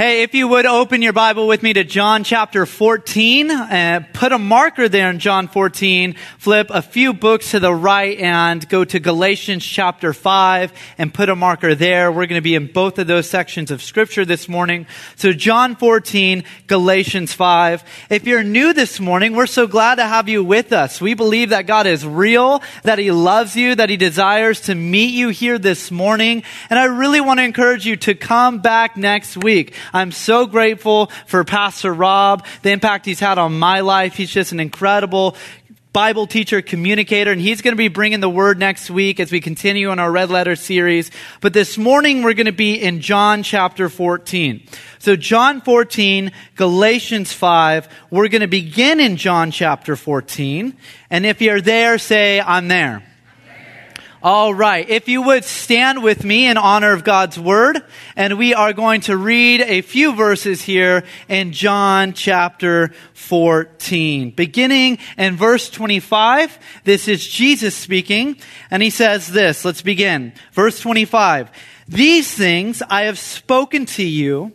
Hey, if you would open your Bible with me to John chapter 14, uh, put a marker there in John 14, flip a few books to the right and go to Galatians chapter 5 and put a marker there. We're going to be in both of those sections of scripture this morning. So John 14, Galatians 5. If you're new this morning, we're so glad to have you with us. We believe that God is real, that He loves you, that He desires to meet you here this morning. And I really want to encourage you to come back next week. I'm so grateful for Pastor Rob, the impact he's had on my life. He's just an incredible Bible teacher, communicator, and he's going to be bringing the word next week as we continue on our red letter series. But this morning we're going to be in John chapter 14. So John 14, Galatians 5, we're going to begin in John chapter 14. And if you're there, say, I'm there. All right. If you would stand with me in honor of God's word, and we are going to read a few verses here in John chapter 14. Beginning in verse 25, this is Jesus speaking, and he says this. Let's begin. Verse 25. These things I have spoken to you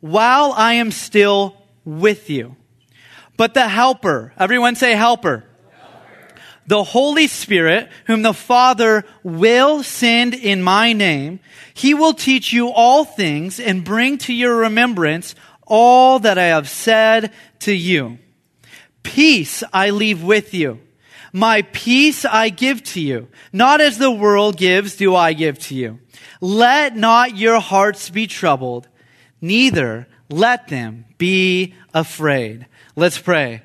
while I am still with you. But the helper, everyone say helper the Holy Spirit, whom the Father will send in my name, he will teach you all things and bring to your remembrance all that I have said to you. Peace I leave with you. My peace I give to you. Not as the world gives do I give to you. Let not your hearts be troubled, neither let them be afraid. Let's pray.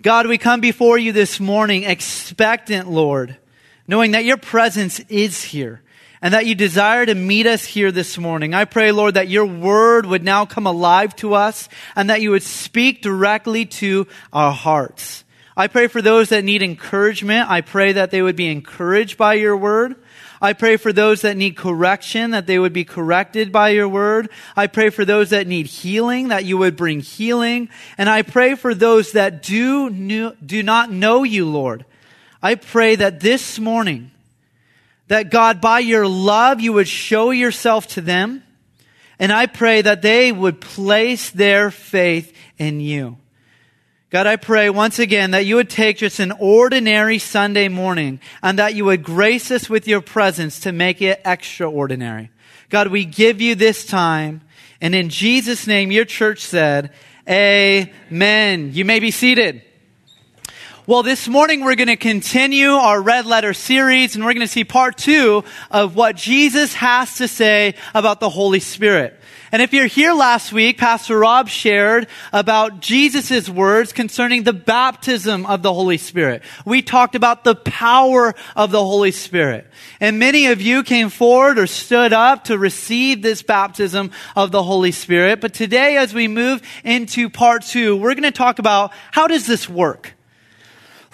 God, we come before you this morning expectant, Lord, knowing that your presence is here and that you desire to meet us here this morning. I pray, Lord, that your word would now come alive to us and that you would speak directly to our hearts. I pray for those that need encouragement. I pray that they would be encouraged by your word. I pray for those that need correction, that they would be corrected by your word. I pray for those that need healing, that you would bring healing. And I pray for those that do, do not know you, Lord. I pray that this morning, that God, by your love, you would show yourself to them. And I pray that they would place their faith in you. God, I pray once again that you would take just an ordinary Sunday morning and that you would grace us with your presence to make it extraordinary. God, we give you this time. And in Jesus' name, your church said, Amen. You may be seated. Well, this morning we're going to continue our red letter series and we're going to see part two of what Jesus has to say about the Holy Spirit. And if you're here last week, Pastor Rob shared about Jesus' words concerning the baptism of the Holy Spirit. We talked about the power of the Holy Spirit. And many of you came forward or stood up to receive this baptism of the Holy Spirit. But today, as we move into part two, we're going to talk about how does this work?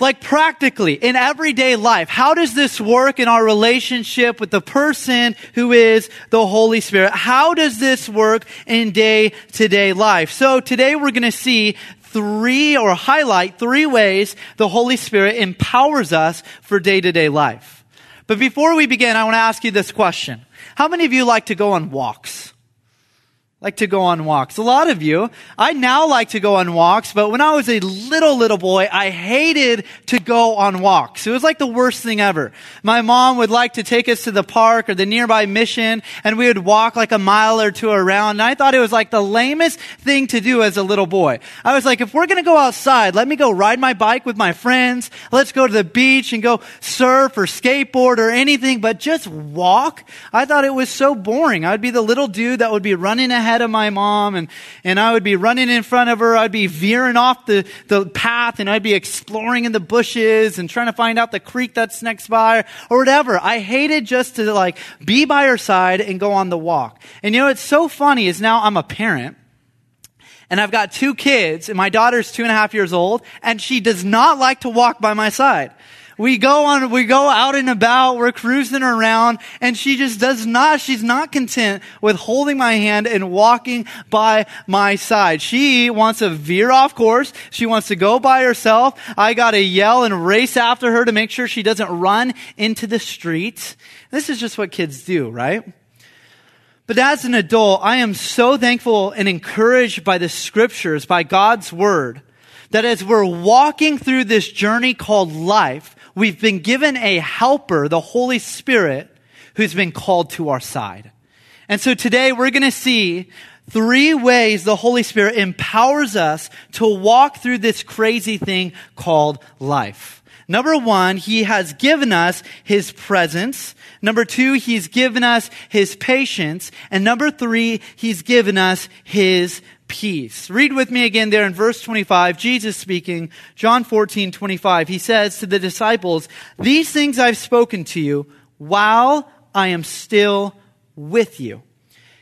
Like practically in everyday life, how does this work in our relationship with the person who is the Holy Spirit? How does this work in day to day life? So today we're going to see three or highlight three ways the Holy Spirit empowers us for day to day life. But before we begin, I want to ask you this question. How many of you like to go on walks? Like to go on walks. A lot of you. I now like to go on walks, but when I was a little, little boy, I hated to go on walks. It was like the worst thing ever. My mom would like to take us to the park or the nearby mission, and we would walk like a mile or two around, and I thought it was like the lamest thing to do as a little boy. I was like, if we're gonna go outside, let me go ride my bike with my friends, let's go to the beach and go surf or skateboard or anything, but just walk. I thought it was so boring. I'd be the little dude that would be running ahead ahead of my mom and, and I would be running in front of her. I'd be veering off the, the path and I'd be exploring in the bushes and trying to find out the creek that's next by or whatever. I hated just to like be by her side and go on the walk. And you know, it's so funny is now I'm a parent and I've got two kids and my daughter's two and a half years old and she does not like to walk by my side. We go on, we go out and about, we're cruising around, and she just does not, she's not content with holding my hand and walking by my side. She wants to veer off course. She wants to go by herself. I gotta yell and race after her to make sure she doesn't run into the street. This is just what kids do, right? But as an adult, I am so thankful and encouraged by the scriptures, by God's word, that as we're walking through this journey called life, we've been given a helper, the Holy Spirit, who's been called to our side. And so today we're going to see three ways the Holy Spirit empowers us to walk through this crazy thing called life. Number one, He has given us His presence. Number two, He's given us His patience. And number three, He's given us His peace. Read with me again there in verse 25, Jesus speaking, John 14, 25. He says to the disciples, These things I've spoken to you while I am still with you.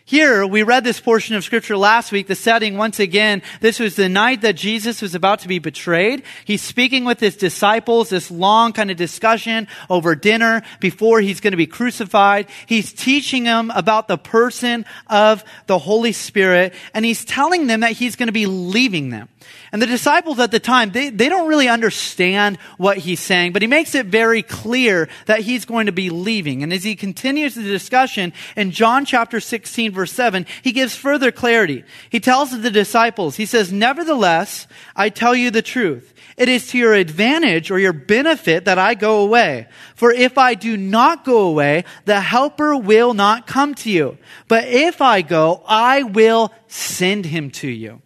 Here, we read this portion of scripture last week, the setting once again. This was the night that Jesus was about to be betrayed. He's speaking with his disciples, this long kind of discussion over dinner before he's going to be crucified. He's teaching them about the person of the Holy Spirit, and he's telling them that he's going to be leaving them. And the disciples at the time, they, they don't really understand what he's saying, but he makes it very clear that he's going to be leaving. And as he continues the discussion in John chapter 16 verse 7, he gives further clarity. He tells the disciples, he says, Nevertheless, I tell you the truth. It is to your advantage or your benefit that I go away. For if I do not go away, the helper will not come to you. But if I go, I will send him to you.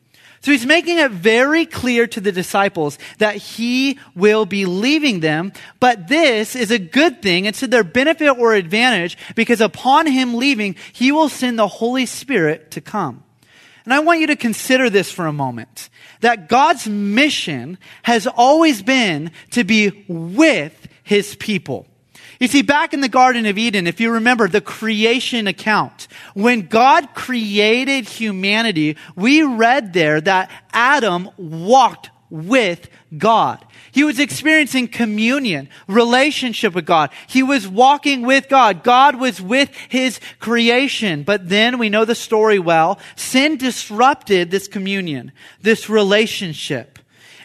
So he's making it very clear to the disciples that he will be leaving them, but this is a good thing. It's to their benefit or advantage because upon him leaving, he will send the Holy Spirit to come. And I want you to consider this for a moment. That God's mission has always been to be with his people. You see, back in the Garden of Eden, if you remember the creation account, when God created humanity, we read there that Adam walked with God. He was experiencing communion, relationship with God. He was walking with God. God was with his creation. But then we know the story well. Sin disrupted this communion, this relationship.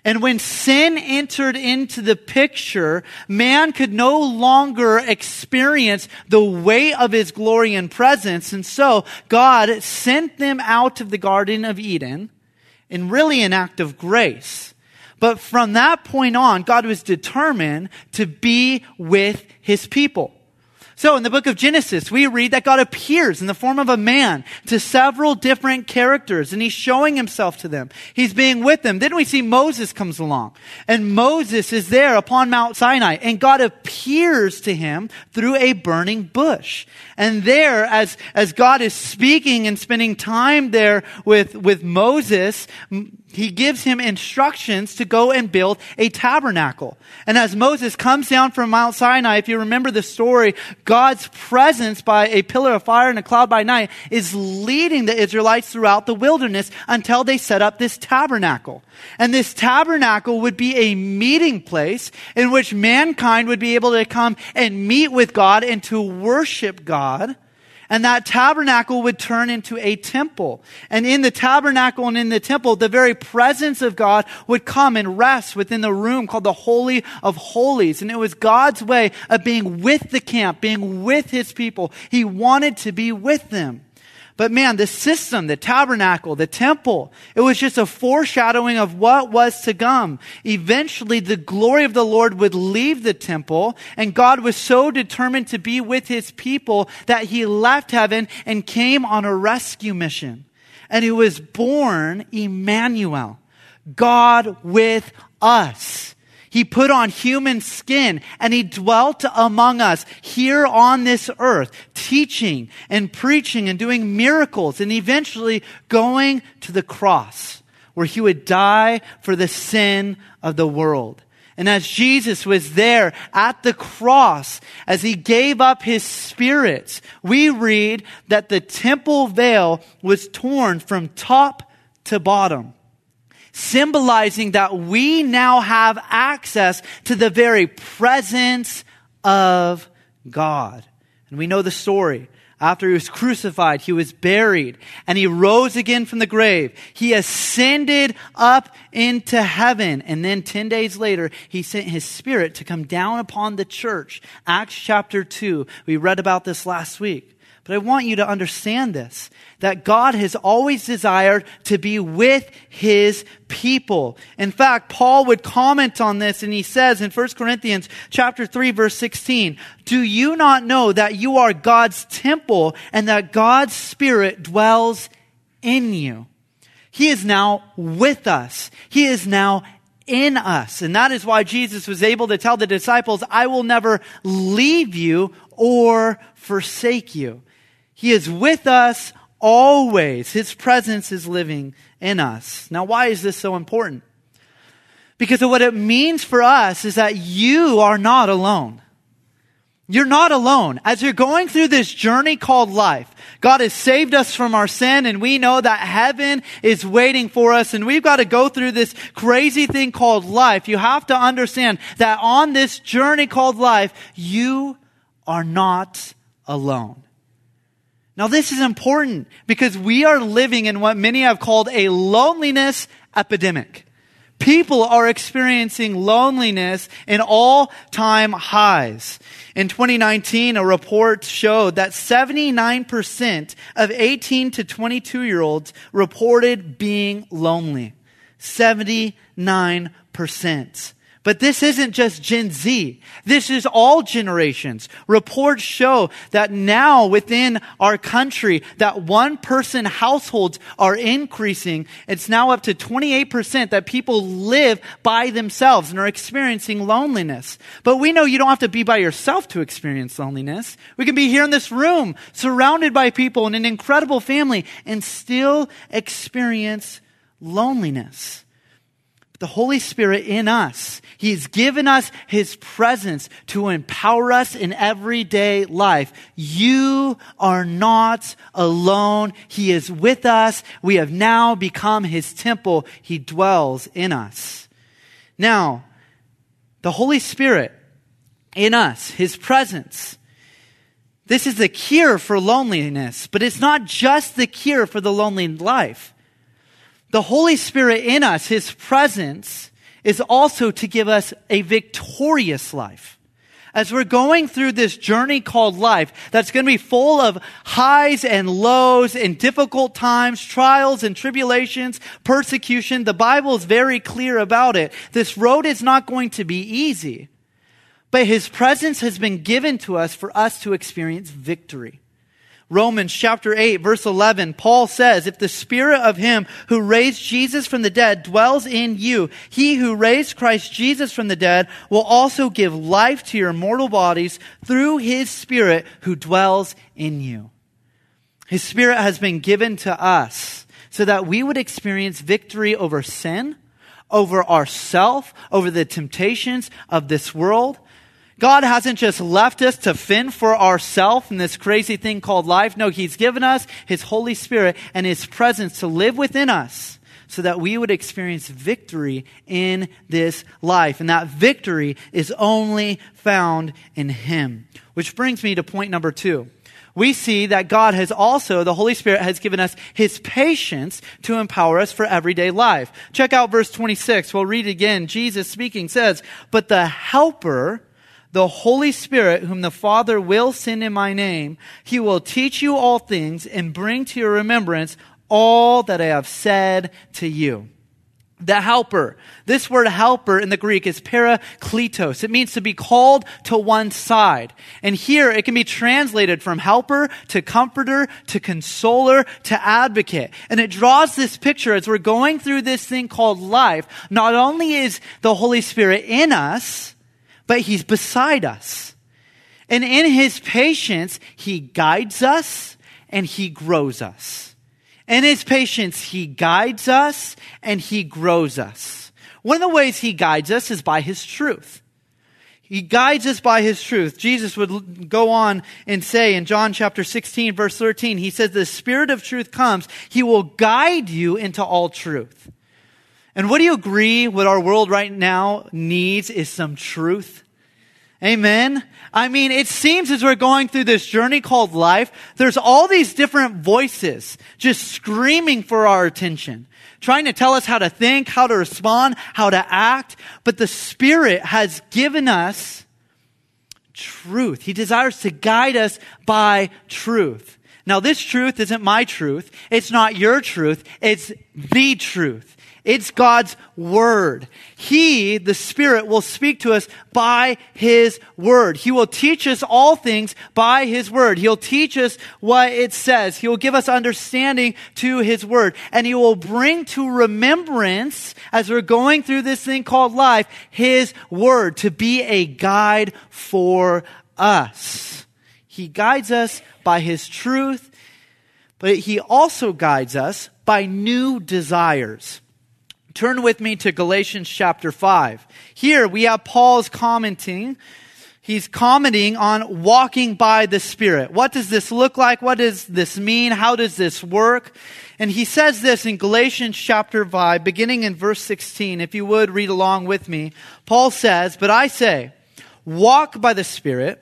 And when sin entered into the picture, man could no longer experience the weight of his glory and presence. And so God sent them out of the Garden of Eden in really an act of grace. But from that point on, God was determined to be with his people. So in the book of Genesis, we read that God appears in the form of a man to several different characters and he's showing himself to them. He's being with them. Then we see Moses comes along and Moses is there upon Mount Sinai and God appears to him through a burning bush. And there, as, as God is speaking and spending time there with, with Moses, he gives him instructions to go and build a tabernacle. And as Moses comes down from Mount Sinai, if you remember the story, God's presence by a pillar of fire and a cloud by night is leading the Israelites throughout the wilderness until they set up this tabernacle. And this tabernacle would be a meeting place in which mankind would be able to come and meet with God and to worship God. And that tabernacle would turn into a temple. And in the tabernacle and in the temple, the very presence of God would come and rest within the room called the Holy of Holies. And it was God's way of being with the camp, being with his people. He wanted to be with them. But man, the system, the tabernacle, the temple, it was just a foreshadowing of what was to come. Eventually, the glory of the Lord would leave the temple, and God was so determined to be with his people that he left heaven and came on a rescue mission. And he was born Emmanuel, God with us. He put on human skin and he dwelt among us here on this earth, teaching and preaching and doing miracles and eventually going to the cross where he would die for the sin of the world. And as Jesus was there at the cross, as he gave up his spirit, we read that the temple veil was torn from top to bottom symbolizing that we now have access to the very presence of God. And we know the story. After he was crucified, he was buried, and he rose again from the grave. He ascended up into heaven. And then 10 days later, he sent his spirit to come down upon the church. Acts chapter 2. We read about this last week. But I want you to understand this that God has always desired to be with his people. In fact, Paul would comment on this and he says in 1 Corinthians chapter 3 verse 16, "Do you not know that you are God's temple and that God's spirit dwells in you?" He is now with us. He is now in us. And that is why Jesus was able to tell the disciples, I will never leave you or forsake you. He is with us always. His presence is living in us. Now, why is this so important? Because of what it means for us is that you are not alone. You're not alone. As you're going through this journey called life, God has saved us from our sin and we know that heaven is waiting for us and we've got to go through this crazy thing called life. You have to understand that on this journey called life, you are not alone. Now this is important because we are living in what many have called a loneliness epidemic. People are experiencing loneliness in all time highs. In 2019, a report showed that 79% of 18 to 22 year olds reported being lonely. 79%. But this isn't just Gen Z. This is all generations. Reports show that now within our country that one person households are increasing. It's now up to 28% that people live by themselves and are experiencing loneliness. But we know you don't have to be by yourself to experience loneliness. We can be here in this room surrounded by people in an incredible family and still experience loneliness the Holy Spirit in us. He's given us His presence to empower us in everyday life. You are not alone. He is with us. We have now become His temple. He dwells in us. Now, the Holy Spirit in us, His presence, this is the cure for loneliness, but it's not just the cure for the lonely life the Holy Spirit in us, His presence, is also to give us a victorious life. As we're going through this journey called life, that's going to be full of highs and lows and difficult times, trials and tribulations, persecution. The Bible is very clear about it. This road is not going to be easy, but His presence has been given to us for us to experience victory. Romans chapter 8 verse 11, Paul says, if the spirit of him who raised Jesus from the dead dwells in you, he who raised Christ Jesus from the dead will also give life to your mortal bodies through his spirit who dwells in you. His spirit has been given to us so that we would experience victory over sin, over ourself, over the temptations of this world, God hasn't just left us to fend for ourselves in this crazy thing called life. No, He's given us His Holy Spirit and His presence to live within us so that we would experience victory in this life. And that victory is only found in Him. Which brings me to point number two. We see that God has also, the Holy Spirit has given us His patience to empower us for everyday life. Check out verse 26. We'll read again. Jesus speaking says, But the Helper, the Holy Spirit, whom the Father will send in my name, he will teach you all things and bring to your remembrance all that I have said to you. The helper. This word helper in the Greek is parakletos. It means to be called to one side. And here it can be translated from helper to comforter to consoler to advocate. And it draws this picture as we're going through this thing called life. Not only is the Holy Spirit in us, but he's beside us. And in his patience, he guides us and he grows us. In his patience, he guides us and he grows us. One of the ways he guides us is by his truth. He guides us by his truth. Jesus would go on and say in John chapter 16 verse 13, he says, the spirit of truth comes. He will guide you into all truth. And would you agree what our world right now needs is some truth? Amen. I mean, it seems as we're going through this journey called life, there's all these different voices just screaming for our attention, trying to tell us how to think, how to respond, how to act. But the Spirit has given us truth. He desires to guide us by truth. Now, this truth isn't my truth. It's not your truth. It's the truth. It's God's Word. He, the Spirit, will speak to us by His Word. He will teach us all things by His Word. He'll teach us what it says. He will give us understanding to His Word. And He will bring to remembrance, as we're going through this thing called life, His Word to be a guide for us. He guides us by His truth, but He also guides us by new desires. Turn with me to Galatians chapter 5. Here we have Paul's commenting. He's commenting on walking by the Spirit. What does this look like? What does this mean? How does this work? And he says this in Galatians chapter 5, beginning in verse 16. If you would read along with me, Paul says, But I say, walk by the Spirit,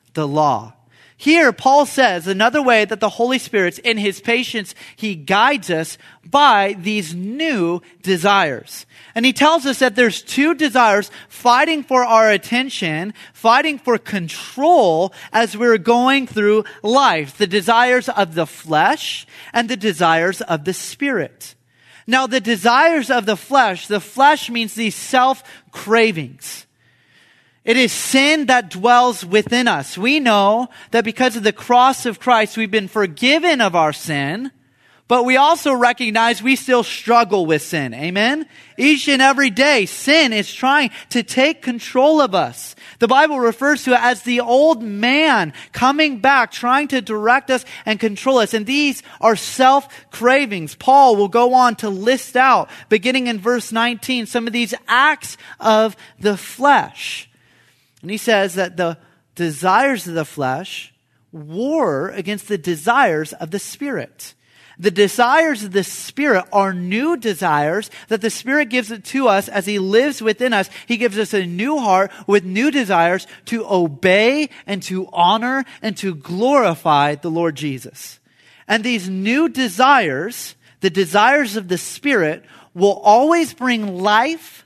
the law. Here, Paul says another way that the Holy Spirit, in his patience, he guides us by these new desires. And he tells us that there's two desires fighting for our attention, fighting for control as we're going through life. The desires of the flesh and the desires of the spirit. Now, the desires of the flesh, the flesh means these self cravings. It is sin that dwells within us. We know that because of the cross of Christ, we've been forgiven of our sin, but we also recognize we still struggle with sin. Amen? Each and every day, sin is trying to take control of us. The Bible refers to it as the old man coming back, trying to direct us and control us. And these are self cravings. Paul will go on to list out, beginning in verse 19, some of these acts of the flesh. And he says that the desires of the flesh war against the desires of the spirit. The desires of the Spirit are new desires that the Spirit gives it to us as He lives within us. He gives us a new heart with new desires to obey and to honor and to glorify the Lord Jesus. And these new desires, the desires of the Spirit, will always bring life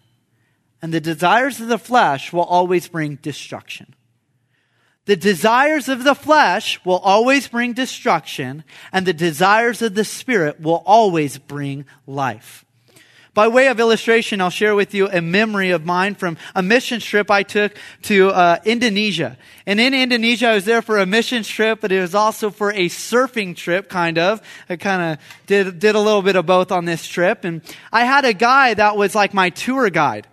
and the desires of the flesh will always bring destruction. The desires of the flesh will always bring destruction, and the desires of the spirit will always bring life. By way of illustration, I'll share with you a memory of mine from a mission trip I took to uh, Indonesia. And in Indonesia, I was there for a mission trip, but it was also for a surfing trip, kind of. I kind of did, did a little bit of both on this trip. And I had a guy that was like my tour guide.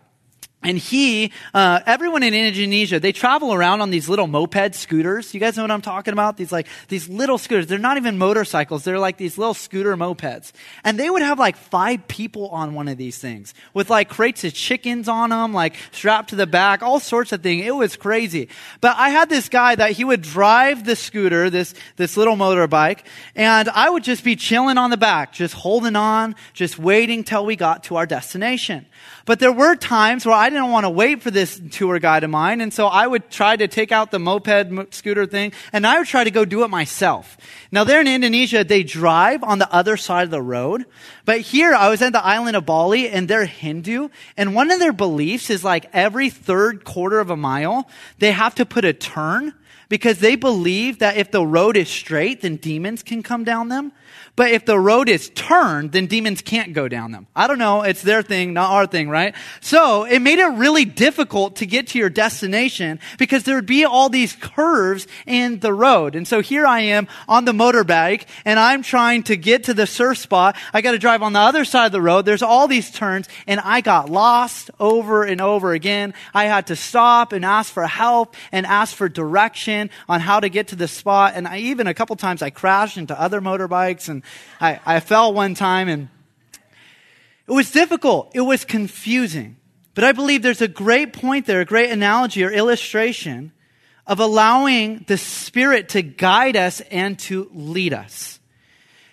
And he, uh, everyone in Indonesia, they travel around on these little moped scooters. You guys know what I'm talking about? These like, these little scooters. They're not even motorcycles. They're like these little scooter mopeds. And they would have like five people on one of these things with like crates of chickens on them, like strapped to the back, all sorts of things. It was crazy. But I had this guy that he would drive the scooter, this, this little motorbike, and I would just be chilling on the back, just holding on, just waiting till we got to our destination. But there were times where I didn't want to wait for this tour guide of mine, and so I would try to take out the moped scooter thing, and I would try to go do it myself. Now, there in Indonesia, they drive on the other side of the road, but here I was at the island of Bali, and they're Hindu, and one of their beliefs is like every third quarter of a mile, they have to put a turn because they believe that if the road is straight, then demons can come down them. But if the road is turned, then demons can't go down them. I don't know. It's their thing, not our thing, right? So it made it really difficult to get to your destination because there would be all these curves in the road. And so here I am on the motorbike and I'm trying to get to the surf spot. I got to drive on the other side of the road. There's all these turns and I got lost over and over again. I had to stop and ask for help and ask for direction on how to get to the spot. And I even a couple times I crashed into other motorbikes and I, I fell one time and it was difficult. It was confusing. But I believe there's a great point there, a great analogy or illustration of allowing the Spirit to guide us and to lead us.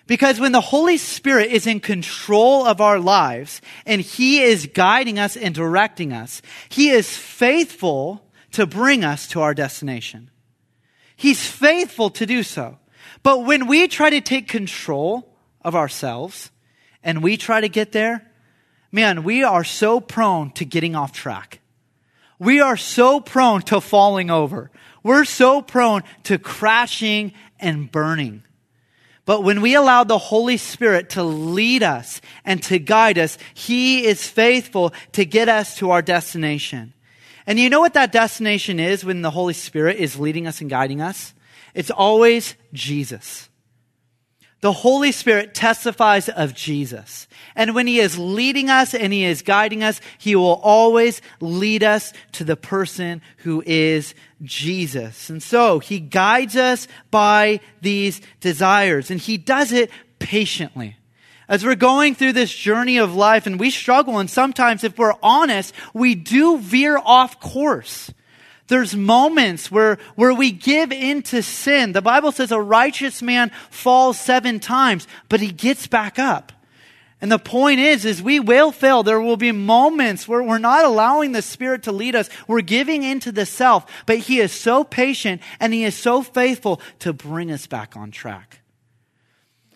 Because when the Holy Spirit is in control of our lives and He is guiding us and directing us, He is faithful to bring us to our destination. He's faithful to do so. But when we try to take control of ourselves and we try to get there, man, we are so prone to getting off track. We are so prone to falling over. We're so prone to crashing and burning. But when we allow the Holy Spirit to lead us and to guide us, He is faithful to get us to our destination. And you know what that destination is when the Holy Spirit is leading us and guiding us? It's always Jesus. The Holy Spirit testifies of Jesus. And when He is leading us and He is guiding us, He will always lead us to the person who is Jesus. And so He guides us by these desires and He does it patiently. As we're going through this journey of life and we struggle and sometimes if we're honest, we do veer off course. There's moments where, where we give into sin. The Bible says a righteous man falls seven times, but he gets back up. And the point is, is we will fail. There will be moments where we're not allowing the Spirit to lead us. We're giving into the self, but He is so patient and He is so faithful to bring us back on track.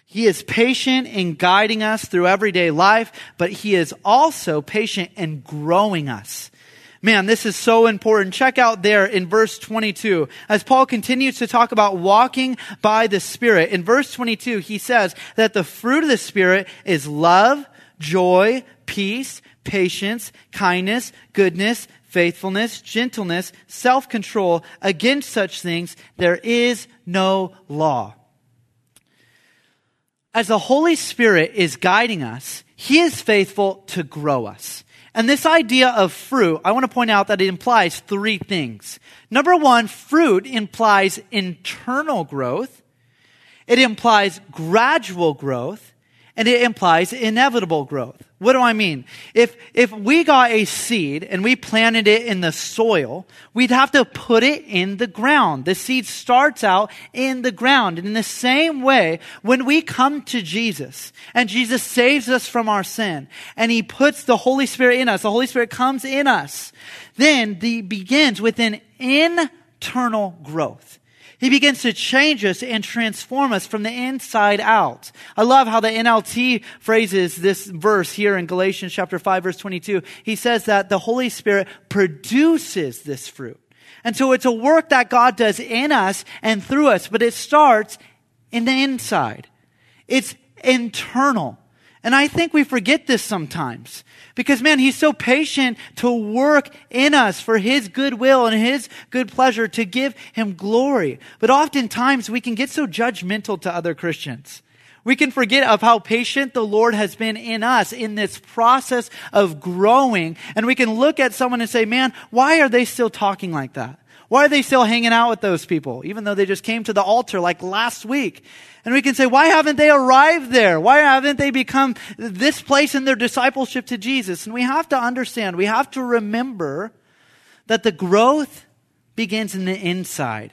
He is patient in guiding us through everyday life, but He is also patient in growing us Man, this is so important. Check out there in verse 22. As Paul continues to talk about walking by the Spirit, in verse 22, he says that the fruit of the Spirit is love, joy, peace, patience, kindness, goodness, faithfulness, gentleness, self-control. Against such things, there is no law. As the Holy Spirit is guiding us, He is faithful to grow us. And this idea of fruit, I want to point out that it implies three things. Number one, fruit implies internal growth. It implies gradual growth and it implies inevitable growth. What do I mean? If, if we got a seed and we planted it in the soil, we'd have to put it in the ground. The seed starts out in the ground. And in the same way, when we come to Jesus and Jesus saves us from our sin and he puts the Holy Spirit in us, the Holy Spirit comes in us, then the begins with an internal growth. He begins to change us and transform us from the inside out. I love how the NLT phrases this verse here in Galatians chapter 5 verse 22. He says that the Holy Spirit produces this fruit. And so it's a work that God does in us and through us, but it starts in the inside. It's internal. And I think we forget this sometimes. Because man, he's so patient to work in us for his good will and his good pleasure to give him glory. But oftentimes we can get so judgmental to other Christians. We can forget of how patient the Lord has been in us in this process of growing. And we can look at someone and say, man, why are they still talking like that? Why are they still hanging out with those people, even though they just came to the altar like last week? And we can say, why haven't they arrived there? Why haven't they become this place in their discipleship to Jesus? And we have to understand, we have to remember that the growth begins in the inside.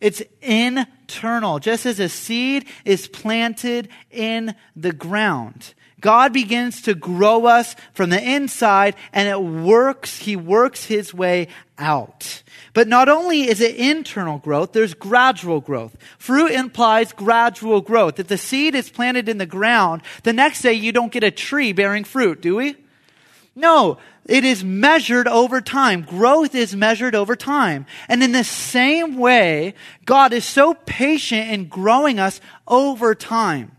It's internal, just as a seed is planted in the ground. God begins to grow us from the inside and it works, He works His way out. But not only is it internal growth, there's gradual growth. Fruit implies gradual growth. If the seed is planted in the ground, the next day you don't get a tree bearing fruit, do we? No, it is measured over time. Growth is measured over time. And in the same way, God is so patient in growing us over time.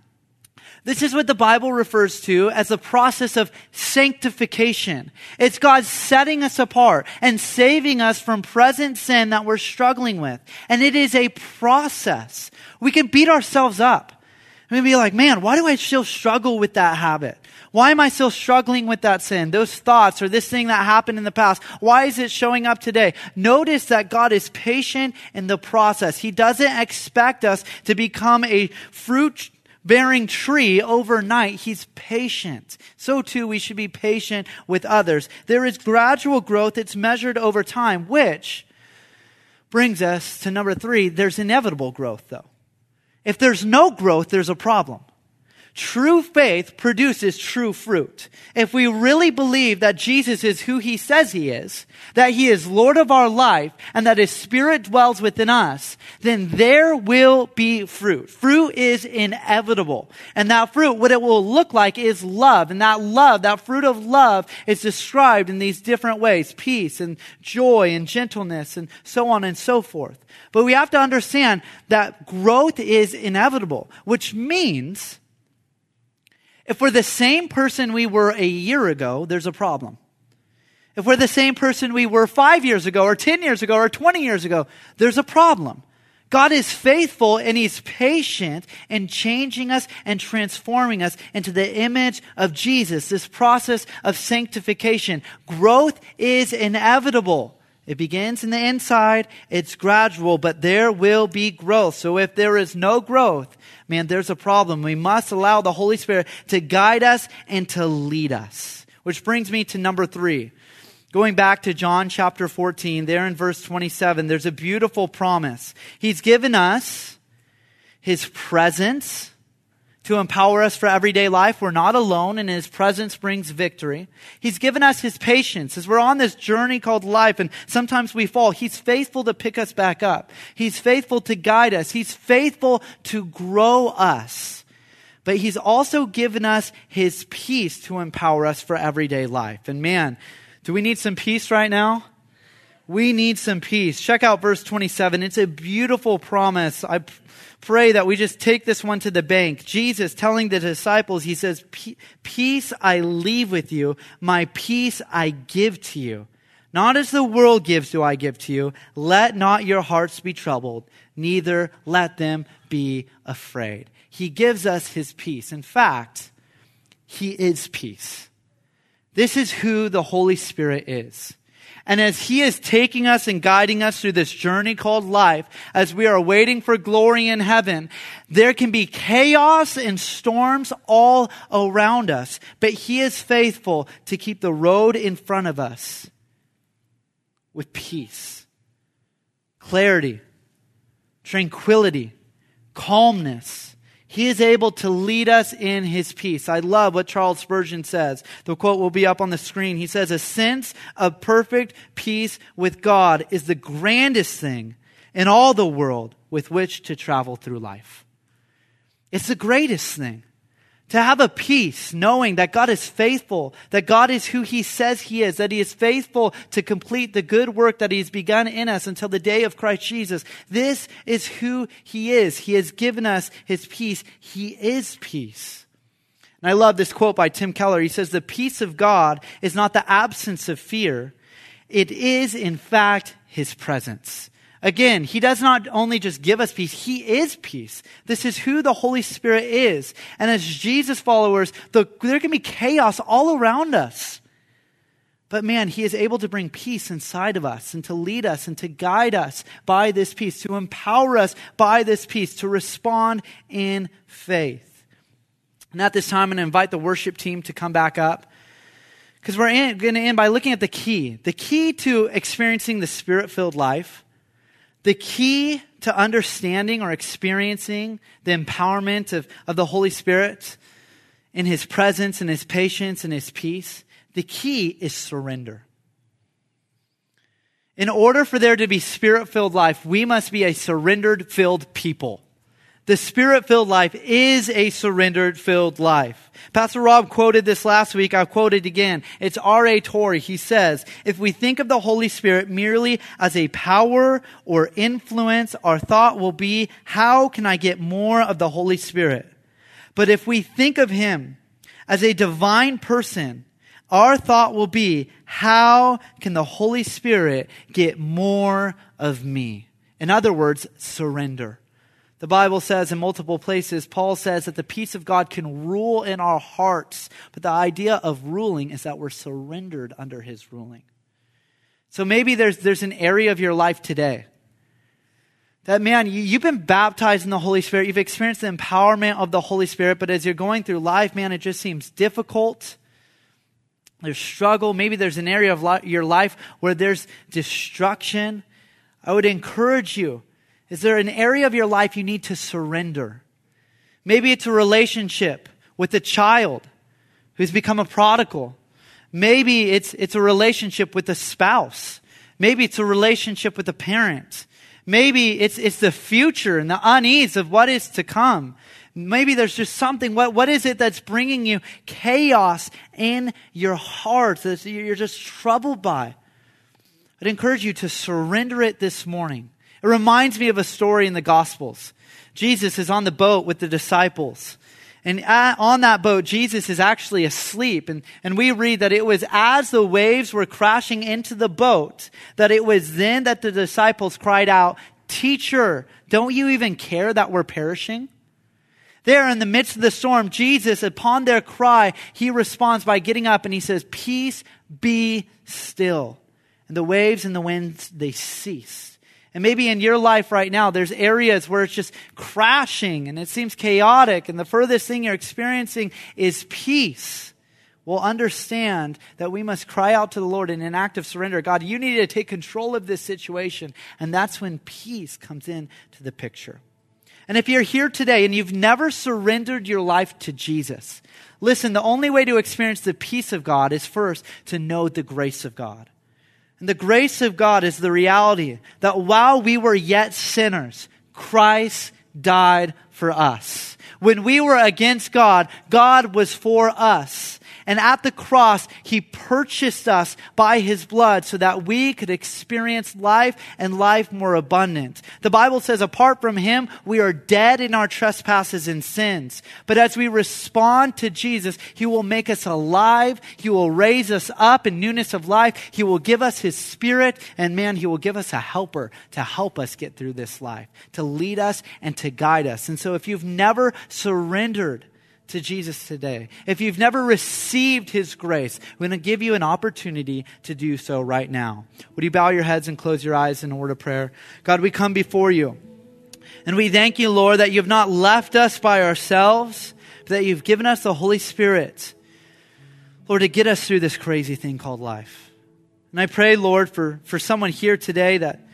This is what the Bible refers to as the process of sanctification. It's God setting us apart and saving us from present sin that we're struggling with. And it is a process. We can beat ourselves up. And be like, man, why do I still struggle with that habit? Why am I still struggling with that sin? Those thoughts or this thing that happened in the past. Why is it showing up today? Notice that God is patient in the process. He doesn't expect us to become a fruit bearing tree overnight. He's patient. So too, we should be patient with others. There is gradual growth. It's measured over time, which brings us to number three. There's inevitable growth though. If there's no growth, there's a problem. True faith produces true fruit. If we really believe that Jesus is who he says he is, that he is Lord of our life, and that his spirit dwells within us, then there will be fruit. Fruit is inevitable. And that fruit, what it will look like is love. And that love, that fruit of love is described in these different ways. Peace and joy and gentleness and so on and so forth. But we have to understand that growth is inevitable, which means if we're the same person we were a year ago, there's a problem. If we're the same person we were five years ago, or 10 years ago, or 20 years ago, there's a problem. God is faithful and He's patient in changing us and transforming us into the image of Jesus. This process of sanctification. Growth is inevitable. It begins in the inside, it's gradual, but there will be growth. So if there is no growth, man, there's a problem. We must allow the Holy Spirit to guide us and to lead us. Which brings me to number three. Going back to John chapter 14, there in verse 27, there's a beautiful promise. He's given us His presence to empower us for everyday life. We're not alone and his presence brings victory. He's given us his patience as we're on this journey called life and sometimes we fall. He's faithful to pick us back up. He's faithful to guide us. He's faithful to grow us. But he's also given us his peace to empower us for everyday life. And man, do we need some peace right now? We need some peace. Check out verse 27. It's a beautiful promise. I pray that we just take this one to the bank. Jesus telling the disciples, he says, Peace I leave with you, my peace I give to you. Not as the world gives do I give to you. Let not your hearts be troubled, neither let them be afraid. He gives us his peace. In fact, he is peace. This is who the Holy Spirit is. And as He is taking us and guiding us through this journey called life, as we are waiting for glory in heaven, there can be chaos and storms all around us. But He is faithful to keep the road in front of us with peace, clarity, tranquility, calmness he is able to lead us in his peace. I love what Charles Spurgeon says. The quote will be up on the screen. He says, A sense of perfect peace with God is the grandest thing in all the world with which to travel through life. It's the greatest thing. To have a peace knowing that God is faithful, that God is who He says He is, that He is faithful to complete the good work that He's begun in us until the day of Christ Jesus. This is who He is. He has given us His peace. He is peace. And I love this quote by Tim Keller. He says, The peace of God is not the absence of fear. It is, in fact, His presence. Again, He does not only just give us peace, He is peace. This is who the Holy Spirit is. And as Jesus followers, the, there can be chaos all around us. But man, He is able to bring peace inside of us and to lead us and to guide us by this peace, to empower us by this peace, to respond in faith. And at this time, I'm going to invite the worship team to come back up. Because we're going to end by looking at the key. The key to experiencing the spirit filled life the key to understanding or experiencing the empowerment of, of the Holy Spirit in His presence and His patience and His peace, the key is surrender. In order for there to be spirit filled life, we must be a surrendered filled people. The spirit filled life is a surrendered filled life. Pastor Rob quoted this last week. I'll quote it again. It's R.A. Torrey. He says, if we think of the Holy Spirit merely as a power or influence, our thought will be, how can I get more of the Holy Spirit? But if we think of Him as a divine person, our thought will be, how can the Holy Spirit get more of me? In other words, surrender. The Bible says in multiple places, Paul says that the peace of God can rule in our hearts. But the idea of ruling is that we're surrendered under his ruling. So maybe there's, there's an area of your life today that, man, you, you've been baptized in the Holy Spirit. You've experienced the empowerment of the Holy Spirit. But as you're going through life, man, it just seems difficult. There's struggle. Maybe there's an area of li- your life where there's destruction. I would encourage you is there an area of your life you need to surrender? Maybe it's a relationship with a child who's become a prodigal. Maybe it's, it's a relationship with a spouse. Maybe it's a relationship with a parent. Maybe it's, it's the future and the unease of what is to come. Maybe there's just something. What, what is it that's bringing you chaos in your heart that you're just troubled by? I'd encourage you to surrender it this morning. It reminds me of a story in the Gospels. Jesus is on the boat with the disciples. And on that boat, Jesus is actually asleep. And, and we read that it was as the waves were crashing into the boat that it was then that the disciples cried out, Teacher, don't you even care that we're perishing? There in the midst of the storm, Jesus, upon their cry, he responds by getting up and he says, Peace be still. And the waves and the winds, they cease. And maybe in your life right now, there's areas where it's just crashing and it seems chaotic, and the furthest thing you're experiencing is peace. Well, understand that we must cry out to the Lord in an act of surrender. God, you need to take control of this situation. And that's when peace comes in to the picture. And if you're here today and you've never surrendered your life to Jesus, listen, the only way to experience the peace of God is first to know the grace of God. And the grace of God is the reality that while we were yet sinners, Christ died for us. When we were against God, God was for us. And at the cross, he purchased us by his blood so that we could experience life and life more abundant. The Bible says, apart from him, we are dead in our trespasses and sins. But as we respond to Jesus, he will make us alive. He will raise us up in newness of life. He will give us his spirit. And man, he will give us a helper to help us get through this life, to lead us and to guide us. And so if you've never surrendered to Jesus today, if you've never received his grace, we're going to give you an opportunity to do so right now. Would you bow your heads and close your eyes in a word of prayer? God, we come before you. And we thank you, Lord, that you've not left us by ourselves, but that you've given us the Holy Spirit, Lord, to get us through this crazy thing called life. And I pray, Lord, for, for someone here today that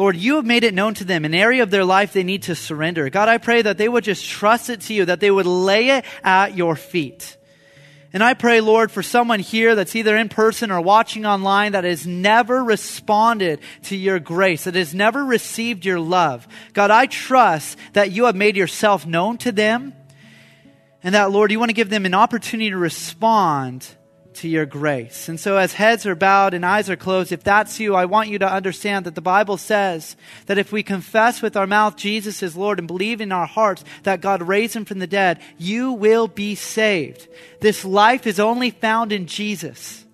Lord, you have made it known to them, an area of their life they need to surrender. God, I pray that they would just trust it to you, that they would lay it at your feet. And I pray, Lord, for someone here that's either in person or watching online that has never responded to your grace, that has never received your love. God, I trust that you have made yourself known to them and that, Lord, you want to give them an opportunity to respond to your grace. And so, as heads are bowed and eyes are closed, if that's you, I want you to understand that the Bible says that if we confess with our mouth Jesus is Lord and believe in our hearts that God raised him from the dead, you will be saved. This life is only found in Jesus.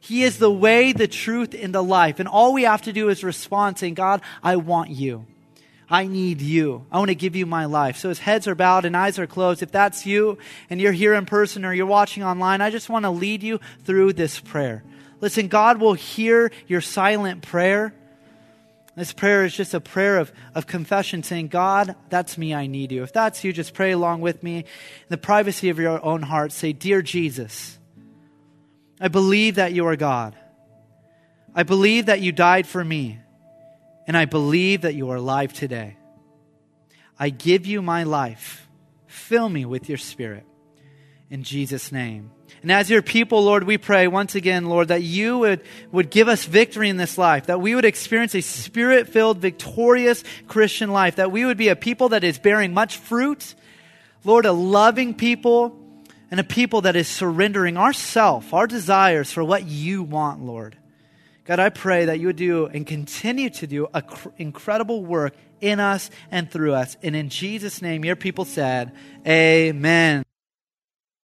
He is the way, the truth, and the life. And all we have to do is respond saying, God, I want you. I need you. I want to give you my life. So his heads are bowed and eyes are closed. If that's you and you're here in person or you're watching online, I just want to lead you through this prayer. Listen, God will hear your silent prayer. This prayer is just a prayer of, of confession saying, God, that's me, I need you. If that's you, just pray along with me in the privacy of your own heart. Say, Dear Jesus, I believe that you are God. I believe that you died for me and I believe that you are alive today. I give you my life. Fill me with your spirit. In Jesus' name. And as your people, Lord, we pray once again, Lord, that you would, would give us victory in this life, that we would experience a spirit filled, victorious Christian life, that we would be a people that is bearing much fruit, Lord, a loving people, and a people that is surrendering ourself, our desires for what you want, Lord. God, I pray that you would do and continue to do an cr- incredible work in us and through us. And in Jesus' name, your people said, Amen.